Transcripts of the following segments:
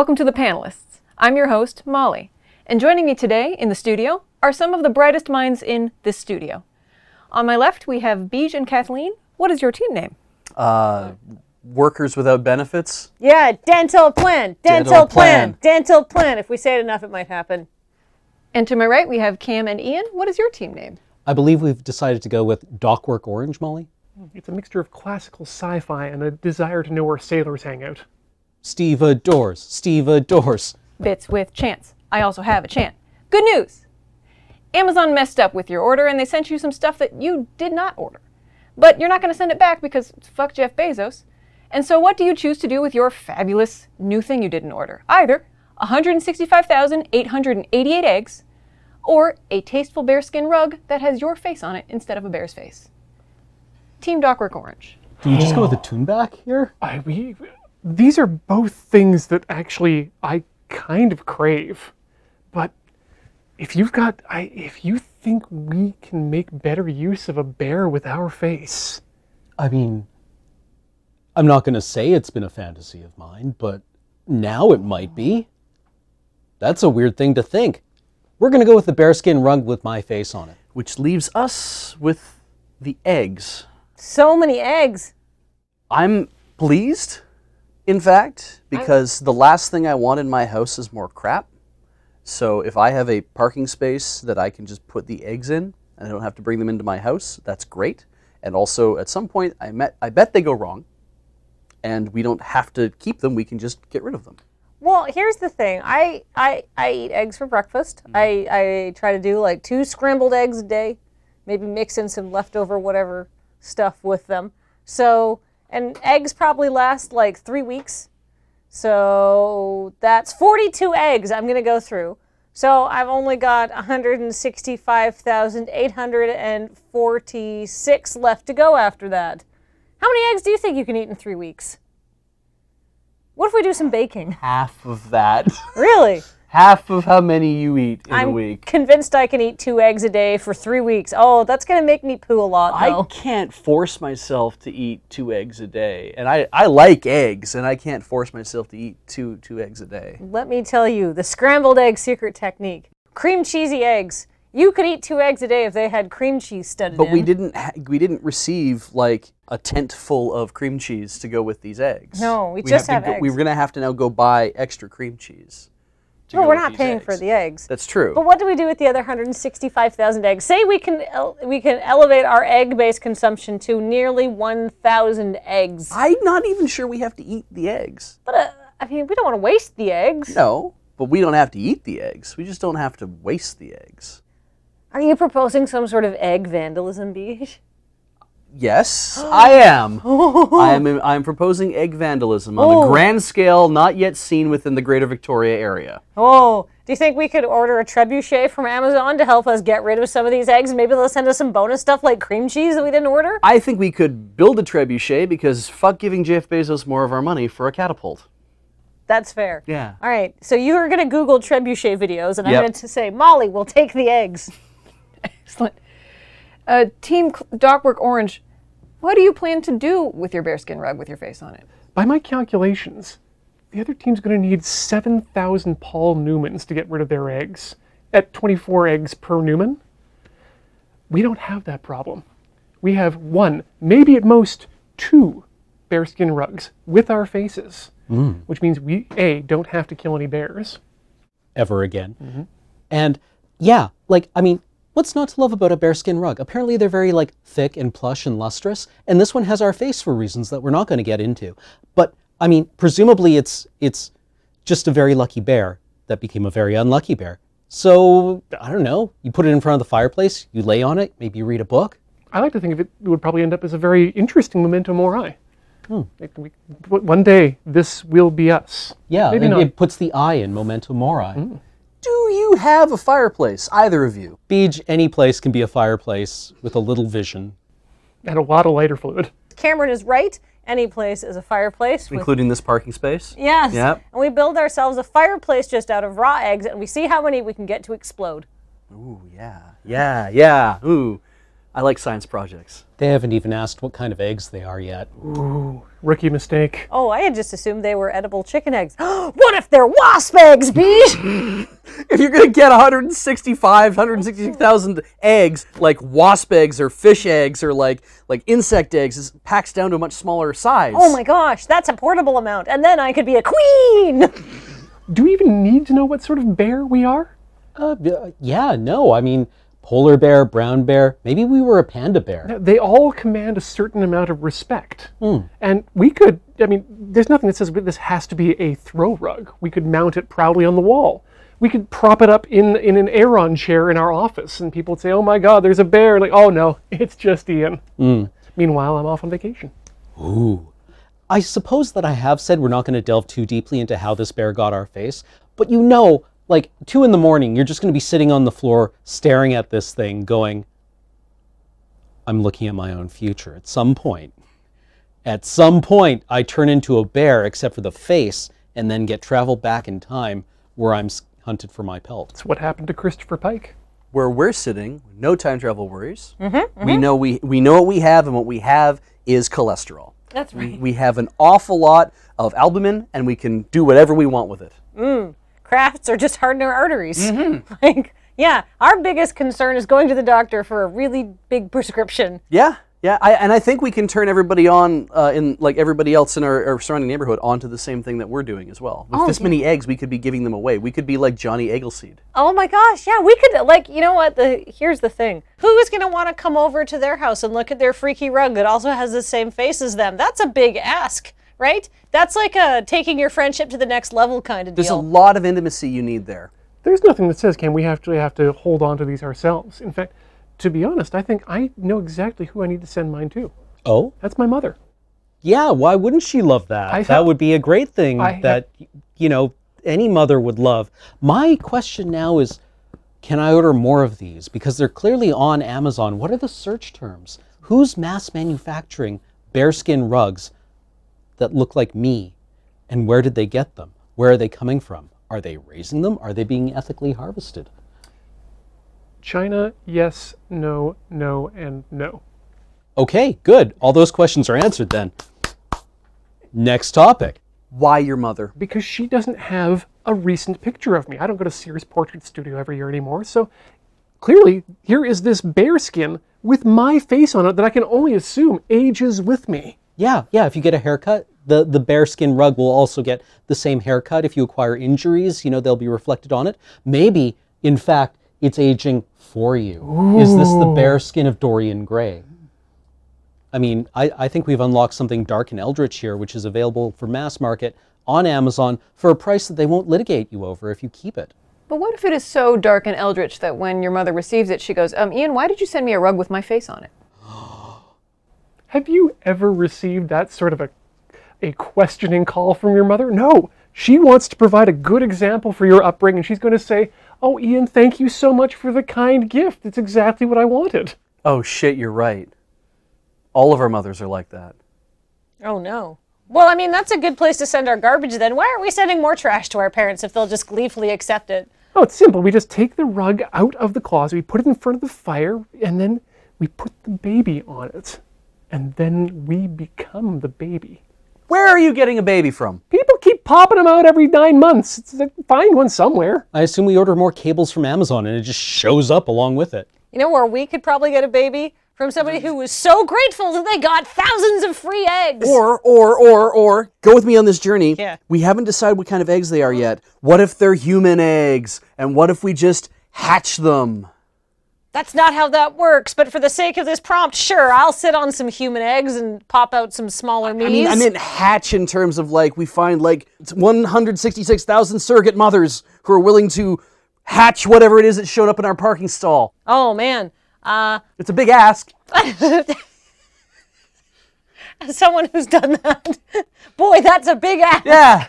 Hello. Welcome to the panelists. I'm your host, Molly. And joining me today in the studio are some of the brightest minds in this studio. On my left, we have Beej and Kathleen. What is your team name? Uh, workers without benefits. Yeah, dental plan, dental, Dental plan, plan. dental plan. If we say it enough, it might happen. And to my right, we have Cam and Ian. What is your team name? I believe we've decided to go with Dockwork Orange, Molly. It's a mixture of classical sci-fi and a desire to know where sailors hang out. Steve adores. Steve adores. Bits with chance. I also have a chant. Good news! Amazon messed up with your order and they sent you some stuff that you did not order. But you're not going to send it back because fuck Jeff Bezos. And so, what do you choose to do with your fabulous new thing you didn't order? Either 165,888 eggs or a tasteful bearskin rug that has your face on it instead of a bear's face. Team Dockwork Orange. Do you just go with oh. a tune back here? I we, these are both things that actually I kind of crave, but if you've got, I if you think we can make better use of a bear with our face, I mean, I'm not going to say it's been a fantasy of mine, but now it might be. That's a weird thing to think. We're going to go with the bearskin rug with my face on it. Which leaves us with the eggs. So many eggs. I'm pleased, in fact, because the last thing I want in my house is more crap. So if I have a parking space that I can just put the eggs in and I don't have to bring them into my house, that's great. And also, at some point, I met, I bet they go wrong, and we don't have to keep them. We can just get rid of them. Well, here's the thing. I I, I eat eggs for breakfast. Mm-hmm. I, I try to do like two scrambled eggs a day, maybe mix in some leftover whatever stuff with them. So, and eggs probably last like three weeks. So that's 42 eggs I'm going to go through. So I've only got 165,846 left to go after that. How many eggs do you think you can eat in three weeks? What if we do some baking? Half of that. Really? Half of how many you eat in a I'm week. convinced I can eat two eggs a day for three weeks. Oh, that's gonna make me poo a lot I though. can't force myself to eat two eggs a day, and I, I like eggs, and I can't force myself to eat two two eggs a day. Let me tell you, the scrambled egg secret technique: cream cheesy eggs. You could eat two eggs a day if they had cream cheese studded But in. we didn't ha- we didn't receive like a tent full of cream cheese to go with these eggs. No, we just to have go- We eggs. were gonna have to now go buy extra cream cheese. Go we're not paying for the eggs. That's true. But what do we do with the other 165,000 eggs? Say we can el- we can elevate our egg-based consumption to nearly 1,000 eggs. I'm not even sure we have to eat the eggs. But uh, I mean, we don't want to waste the eggs. No, but we don't have to eat the eggs. We just don't have to waste the eggs. Are you proposing some sort of egg vandalism, Beej? Yes, I am. I am. I am proposing egg vandalism on Oh. a grand scale, not yet seen within the Greater Victoria area. Oh, do you think we could order a trebuchet from Amazon to help us get rid of some of these eggs? Maybe they'll send us some bonus stuff like cream cheese that we didn't order? I think we could build a trebuchet because fuck giving Jeff Bezos more of our money for a catapult. That's fair. Yeah. All right, so you're going to Google trebuchet videos, and I'm Yep. going to say, Molly, we'll take the eggs. Excellent. Uh, Team Cl- Dockwork Orange, what do you plan to do with your bearskin rug with your face on it? by my calculations, the other team's going to need 7,000 Paul Newmans to get rid of their eggs at 24 eggs per Newman. We don't have that problem. We have one, maybe at most two bearskin rugs with our faces, which means we a don't have to kill any bears. ever again. And yeah, like I mean, what's not to love about a bearskin rug? Apparently they're very like thick and plush and lustrous, and this one has our face for reasons that we're not going to get into. But I mean, presumably it's it's just a very lucky bear that became a very unlucky bear. So I don't know. You put it in front of the fireplace, you lay on it, maybe you read a book. I like to think of it, it would probably end up as a very interesting memento mori. Hmm. Like we, one day, this will be us. Yeah, Maybe it, not. it puts the I in memento mori. Do you have a fireplace, either of you? Beej, any place can be a fireplace with a little vision. And a lot of lighter fluid. Cameron is right. Any place is a fireplace. With, Including this parking space? yes. Yep. And we build ourselves a fireplace just out of raw eggs, and we see how many we can get to explode. Ooh, yeah. Yeah, yeah. Ooh. I like science projects. They haven't even asked what kind of eggs they are yet. Ooh, rookie mistake. Oh, I had just assumed they were edible chicken eggs. what if they're wasp eggs, Beej? If you're gonna get 165, 166,000 eggs, like wasp eggs or fish eggs or like like insect eggs, it packs down to a much smaller size. oh my gosh, that's a portable amount. And then I could be a queen. Do we even need to know what sort of bear we are? Uh, yeah, no, I mean, polar bear, brown bear, maybe we were a panda bear. They all command a certain amount of respect. Hmm. And we could, I mean, there's nothing that says this has to be a throw rug. We could mount it proudly on the wall. We could prop it up in, in an Aeron chair in our office, and people would say, oh my God, there's a bear. Like, oh no, it's just Ian. Hmm. Meanwhile, I'm off on vacation. Ooh. I suppose that I have said we're not going to delve too deeply into how this bear got our face, but you know, like two in the morning, you're just going to be sitting on the floor staring at this thing, going, I'm looking at my own future. At some point, at some point, I turn into a bear, except for the face, and then get traveled back in time where I'm hunted for my pelt. That's what happened to Christopher Pike. Where we're sitting, no time travel worries. Mm-hmm, mm-hmm. We know we we know what we have, and what we have is cholesterol. That's We, we have an awful lot of albumin, and we can do whatever we want with it. Mm. Crafts are just harden our arteries. like, yeah, our biggest concern is going to the doctor for a really big prescription. Yeah, yeah, I, and I think we can turn everybody on uh, in like everybody else in our, our surrounding neighborhood onto the same thing that we're doing as well. With this many eggs, we could be giving them away. We could be like Johnny Egglesseed. Oh my gosh, yeah, we could like you know what the here's the thing. Who is gonna want to come over to their house and look at their freaky rug that also has the same face as them? That's a big ask, right? That's like a taking your friendship to the next level kind of deal. There's a lot of intimacy you need there. There's nothing that says, can we actually have to hold on to these ourselves? In fact, to be honest, I think I know exactly who I need to send mine to. Oh? That's my mother. Yeah, why wouldn't she love that? I that have- would be a great thing I have- that, you know, any mother would love. My question now is can I order more of these? Because they're clearly on Amazon. What are the search terms? Who's mass manufacturing bearskin rugs that look like me? And where did they get them? Where are they coming from? Are they raising them? Are they being ethically harvested? China, yes, no, no, and no. Okay, good. All those questions are answered then. Next topic. Why your mother? Because she doesn't have a recent picture of me. I don't go to Sears Portrait Studio every year anymore. So clearly, here is this bearskin with my face on it that I can only assume ages with me. Yeah, yeah. If you get a haircut, the the bearskin rug will also get the same haircut. If you acquire injuries, you know they'll be reflected on it. Maybe, in fact, it's aging for you. Is this the bearskin of Dorian Gray? I mean, I, I think we've unlocked something dark and eldritch here, which is available for mass market on Amazon for a price that they won't litigate you over if you keep it. But what if it is so dark and eldritch that when your mother receives it, she goes, um, Ian, why did you send me a rug with my face on it? Have you ever received that sort of a, a questioning call from your mother? No. She wants to provide a good example for your upbringing. She's going to say, Oh, Ian, thank you so much for the kind gift. It's exactly what I wanted. Oh shit, you're right. All of our mothers are like that. Oh no. Well, I mean that's a good place to send our garbage then. Why aren't we sending more trash to our parents if they'll just gleefully accept it? Oh, it's simple. We just take the rug out of the closet, we put it in front of the fire, and then we put the baby on it. And then we become the baby. Where are you getting a baby from? People keep popping them out every nine months. It's like, find one somewhere. I assume we order more cables from Amazon and it just shows up along with it. You know where we could probably get a baby? From somebody who was so grateful that they got thousands of free eggs. Or, or, or, or, go with me on this journey. Yeah. We haven't decided what kind of eggs they are yet. What if they're human eggs? And what if we just hatch them? That's not how that works, but for the sake of this prompt, sure, I'll sit on some human eggs and pop out some smaller me's. I mean, I meant hatch in terms of like we find like 166,000 surrogate mothers who are willing to hatch whatever it is that showed up in our parking stall. oh man. Uh, It's a big ask. as someone who's done that, boy, that's a big ask. Yeah.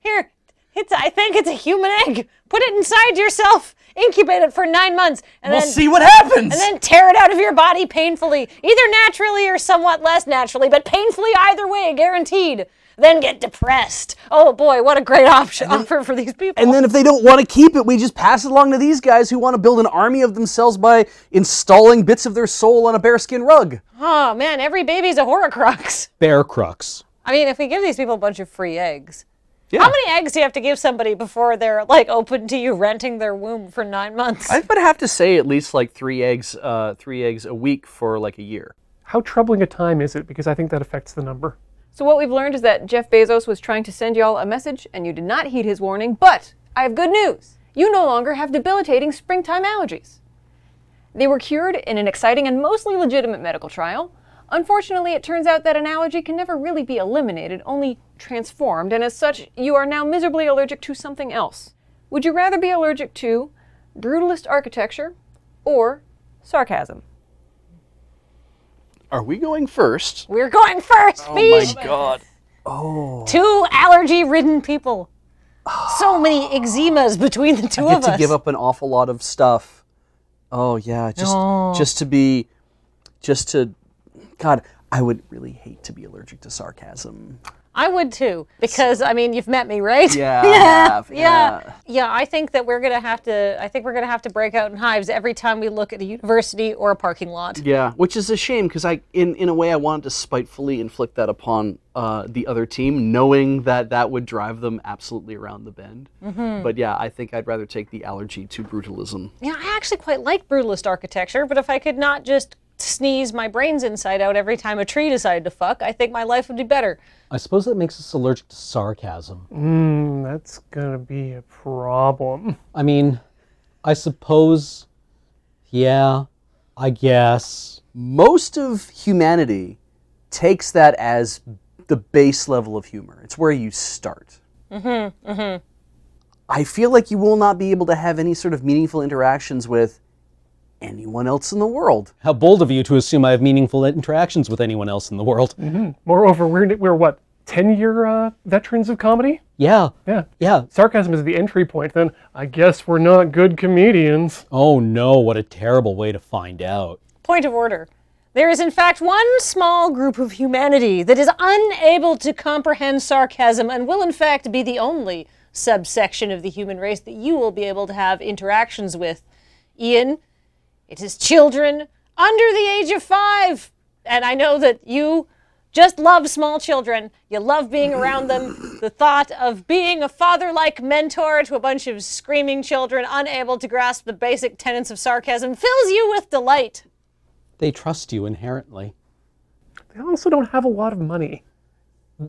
Here, it's. I think it's a human egg. Put it inside yourself incubate it for nine months, and We'll then see what happens. and then tear it out of your body painfully, either naturally or somewhat less naturally, but painfully either way, guaranteed. Then get depressed. Oh boy, what a great option offer for these people. and then if they don't want to keep it, we just pass it along to these guys who want to build an army of themselves by installing bits of their soul on a bearskin rug. oh man, every baby's a horcrux. Bear crux. I mean, if we give these people a bunch of free eggs, Yeah. how many eggs do you have to give somebody before they're like open to you renting their womb for nine months? I would have to say at least like three eggs, uh, three eggs a week for like a year. How troubling a time is it? Because I think that affects the number. So what we've learned is that Jeff Bezos was trying to send y'all a message and you did not heed his warning, but I have good news. You no longer have debilitating springtime allergies. They were cured in an exciting and mostly legitimate medical trial. Unfortunately, it turns out that an allergy can never really be eliminated, only transformed, and as such, you are now miserably allergic to something else. Would you rather be allergic to brutalist architecture or sarcasm? Are we going first? We're going first, Oh my Beej. god. Oh. Two allergy-ridden people. So many eczemas between the two I get of to give up an awful lot of stuff. Oh yeah, just just to be, just to, God, I would really hate to be allergic to sarcasm. I would too, because I mean, you've met me, right? Yeah, I yeah, have, yeah, yeah. yeah. I think that we're gonna have to. I think we're gonna have to break out in hives every time we look at a university or a parking lot. Yeah, which is a shame because I, in in a way, I wanted to spitefully inflict that upon uh, the other team, knowing that that would drive them absolutely around the bend. Mm-hmm. But yeah, I think I'd rather take the allergy to brutalism. Yeah, I actually quite like brutalist architecture, but if I could not just sneeze my brains inside out every time a tree decided to fuck, I think my life would be better. I suppose that makes us allergic to sarcasm. Mm, that's gonna be a problem. I mean, I suppose, yeah, I guess. Most of humanity takes that as the base level of humor. It's where you start. Mm-hmm. Mm-hmm. I feel like you will not be able to have any sort of meaningful interactions with anyone else in the world. How bold of you to assume I have meaningful interactions with anyone else in the world. Moreover, we're we're what ten year uh, veterans of comedy. Yeah, Yeah. yeah. Sarcasm is the entry point. Then I guess we're not good comedians. Oh no, what a terrible way to find out. Point of order. There is, in fact, one small group of humanity that is unable to comprehend sarcasm and will, in fact, be the only subsection of the human race that you will be able to have interactions with. Ian, it is children under the age of five. And I know that you just love small children. You love being around them. The thought of being a father like mentor to a bunch of screaming children unable to grasp the basic tenets of sarcasm fills you with delight. They trust you inherently. They also don't have a lot of money.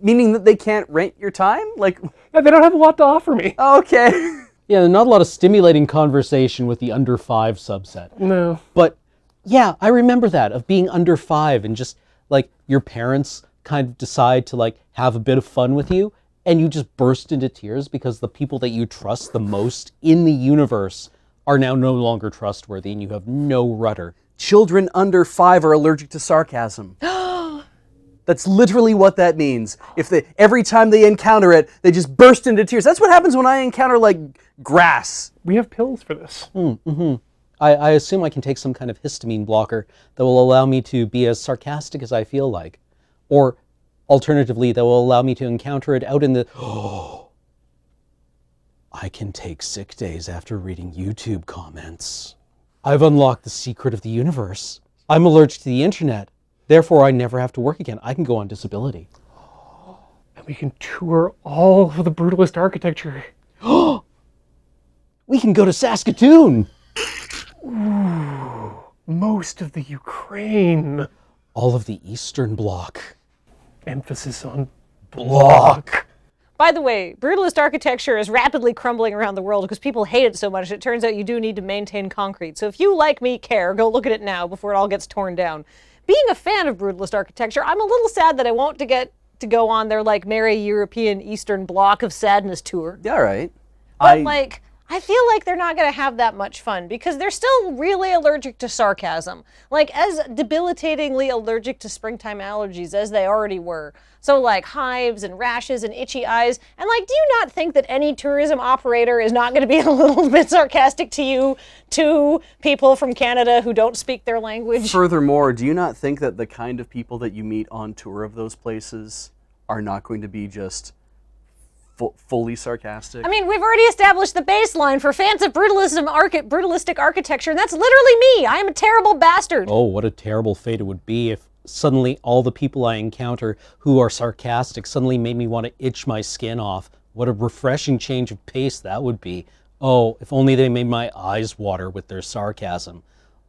Meaning that they can't rent your time? Like, Yeah, they don't have a lot to offer me. okay. Yeah, not a lot of stimulating conversation with the under five subset. No. But yeah, I remember that of being under five and just like your parents kind of decide to like have a bit of fun with you and you just burst into tears because the people that you trust the most in the universe are now no longer trustworthy and you have no rudder. Children under five are allergic to sarcasm. That's literally what that means. If they every time they encounter it, they just burst into tears. That's what happens when I encounter like grass. We have pills for this. Hmm, mm-hmm. I, I assume I can take some kind of histamine blocker that will allow me to be as sarcastic as I feel like. Or alternatively, that will allow me to encounter it out in the. I can take sick days after reading YouTube comments. I've unlocked the secret of the universe. I'm allergic to the internet. Therefore, I never have to work again. I can go on disability. And we can tour all of the brutalist architecture. We can go to Saskatoon. Ooh, Most of the Ukraine. All of the Eastern Bloc. Emphasis on block. By the way, brutalist architecture is rapidly crumbling around the world because people hate it so much. It turns out you do need to maintain concrete. So if you, like me, care, go look at it now before it all gets torn down. Being a fan of brutalist architecture, I'm a little sad that I won't to get to go on their like merry European Eastern Bloc of Sadness tour. Yeah, right. But I like, I feel like they're not going to have that much fun because they're still really allergic to sarcasm. Like, as debilitatingly allergic to springtime allergies as they already were. So, like, hives and rashes and itchy eyes. And, like, do you not think that any tourism operator is not going to be a little bit sarcastic to you, to people from Canada who don't speak their language? Furthermore, do you not think that the kind of people that you meet on tour of those places are not going to be just fu- fully sarcastic? I mean, we've already established the baseline for fans of brutalism, archi- brutalistic architecture, and that's literally me. I am a terrible bastard. Oh, what a terrible fate it would be if suddenly all the people I encounter who are sarcastic suddenly made me want to itch my skin off. What a refreshing change of pace that would be. Oh, if only they made my eyes water with their sarcasm.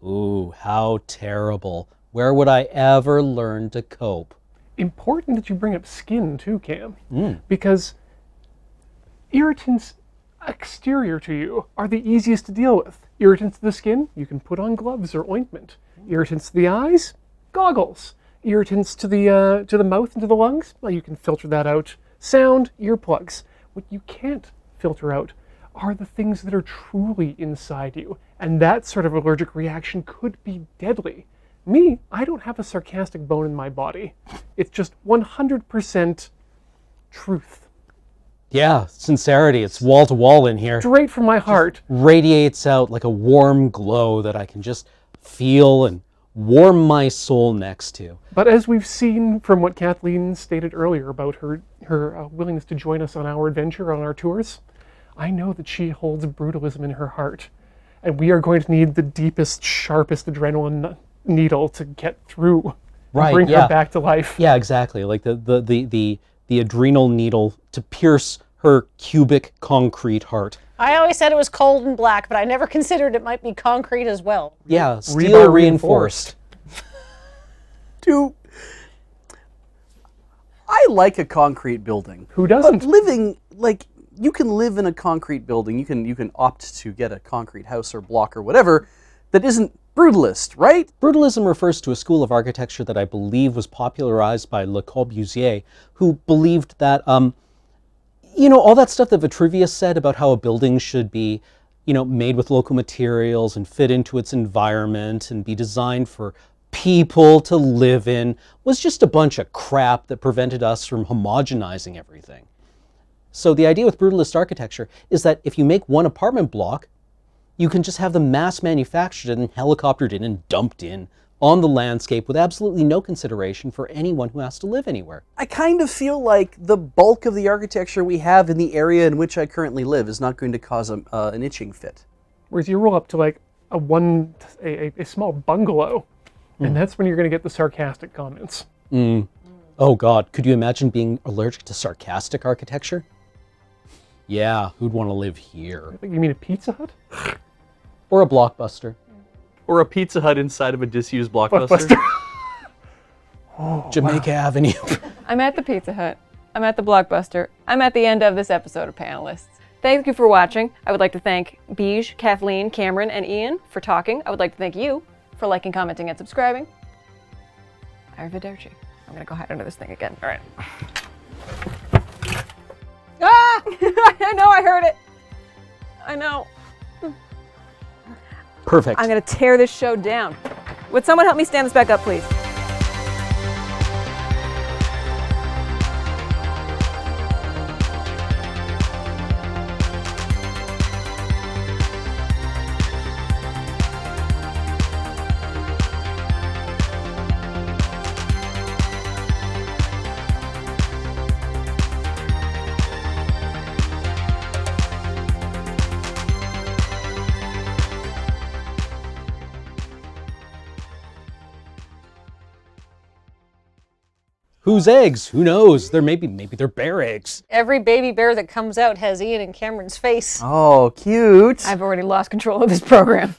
Ooh, how terrible. Where would I ever learn to cope? important that you bring up skin too, Cam, hmm. because irritants exterior to you are the easiest to deal with. Irritants to the skin, you can put on gloves or ointment. Irritants to the eyes, goggles. Irritants to the uh, to the mouth and to the lungs, well, you can filter that out. Sound, earplugs. What you can't filter out are the things that are truly inside you, and that sort of allergic reaction could be deadly. Me, I don't have a sarcastic bone in my body. It's just 100% truth. Yeah, sincerity. It's wall to wall in here. Straight from my heart. Radiates out like a warm glow that I can just feel and warm my soul next to. But as we've seen from what Kathleen stated earlier about her, her uh, willingness to join us on our adventure, on our tours, I know that she holds brutalism in her heart. And we are going to need the deepest, sharpest adrenaline needle to get through. and Right, Bring yeah. her back to life. Yeah, exactly. Like the, the, the, the, the adrenal needle to pierce her cubic concrete heart. I always said it was cold and black, but I never considered it might be concrete as well. Yeah, steel Rebar reinforced. Do I like a concrete building? Who doesn't? But living like you can live in a concrete building. You can you can opt to get a concrete house or block or whatever that isn't brutalist, right? Brutalism refers to a school of architecture that I believe was popularized by Le Corbusier, who believed that, um, you know, all that stuff that Vitruvius said about how a building should be, you know, made with local materials and fit into its environment and be designed for people to live in was just a bunch of crap that prevented us from homogenizing everything. So the idea with brutalist architecture is that if you make one apartment block, you can just have them mass manufactured and helicoptered in and dumped in on the landscape with absolutely no consideration for anyone who has to live anywhere. I kind of feel like the bulk of the architecture we have in the area in which I currently live is not going to cause a, uh, an itching fit. Whereas you roll up to like a one, a, a, a small bungalow, and that's when you're going to get the sarcastic comments. Oh God, could you imagine being allergic to sarcastic architecture? Yeah, who'd want to live here? You mean a Pizza Hut? Or a blockbuster? Or a Pizza Hut inside of a disused Blockbuster. Jamaica Avenue. I'm at the Pizza Hut. I'm at the Blockbuster. I'm at the end of this episode of Panelists. Thank you for watching. I would like to thank Beej, Kathleen, Cameron, and Ian for talking. I would like to thank you for liking, commenting, and subscribing. Arrivederci. I'm gonna go hide under this thing again. All right. Ah! I know. I heard it. I know. Perfect. I'm gonna tear this show down. Would someone help me stand this back up, please? Whose eggs? Who knows? There maybe maybe they're bear eggs. Every baby bear that comes out has Ian and Cameron's face. Oh, cute. I've already lost control of this program.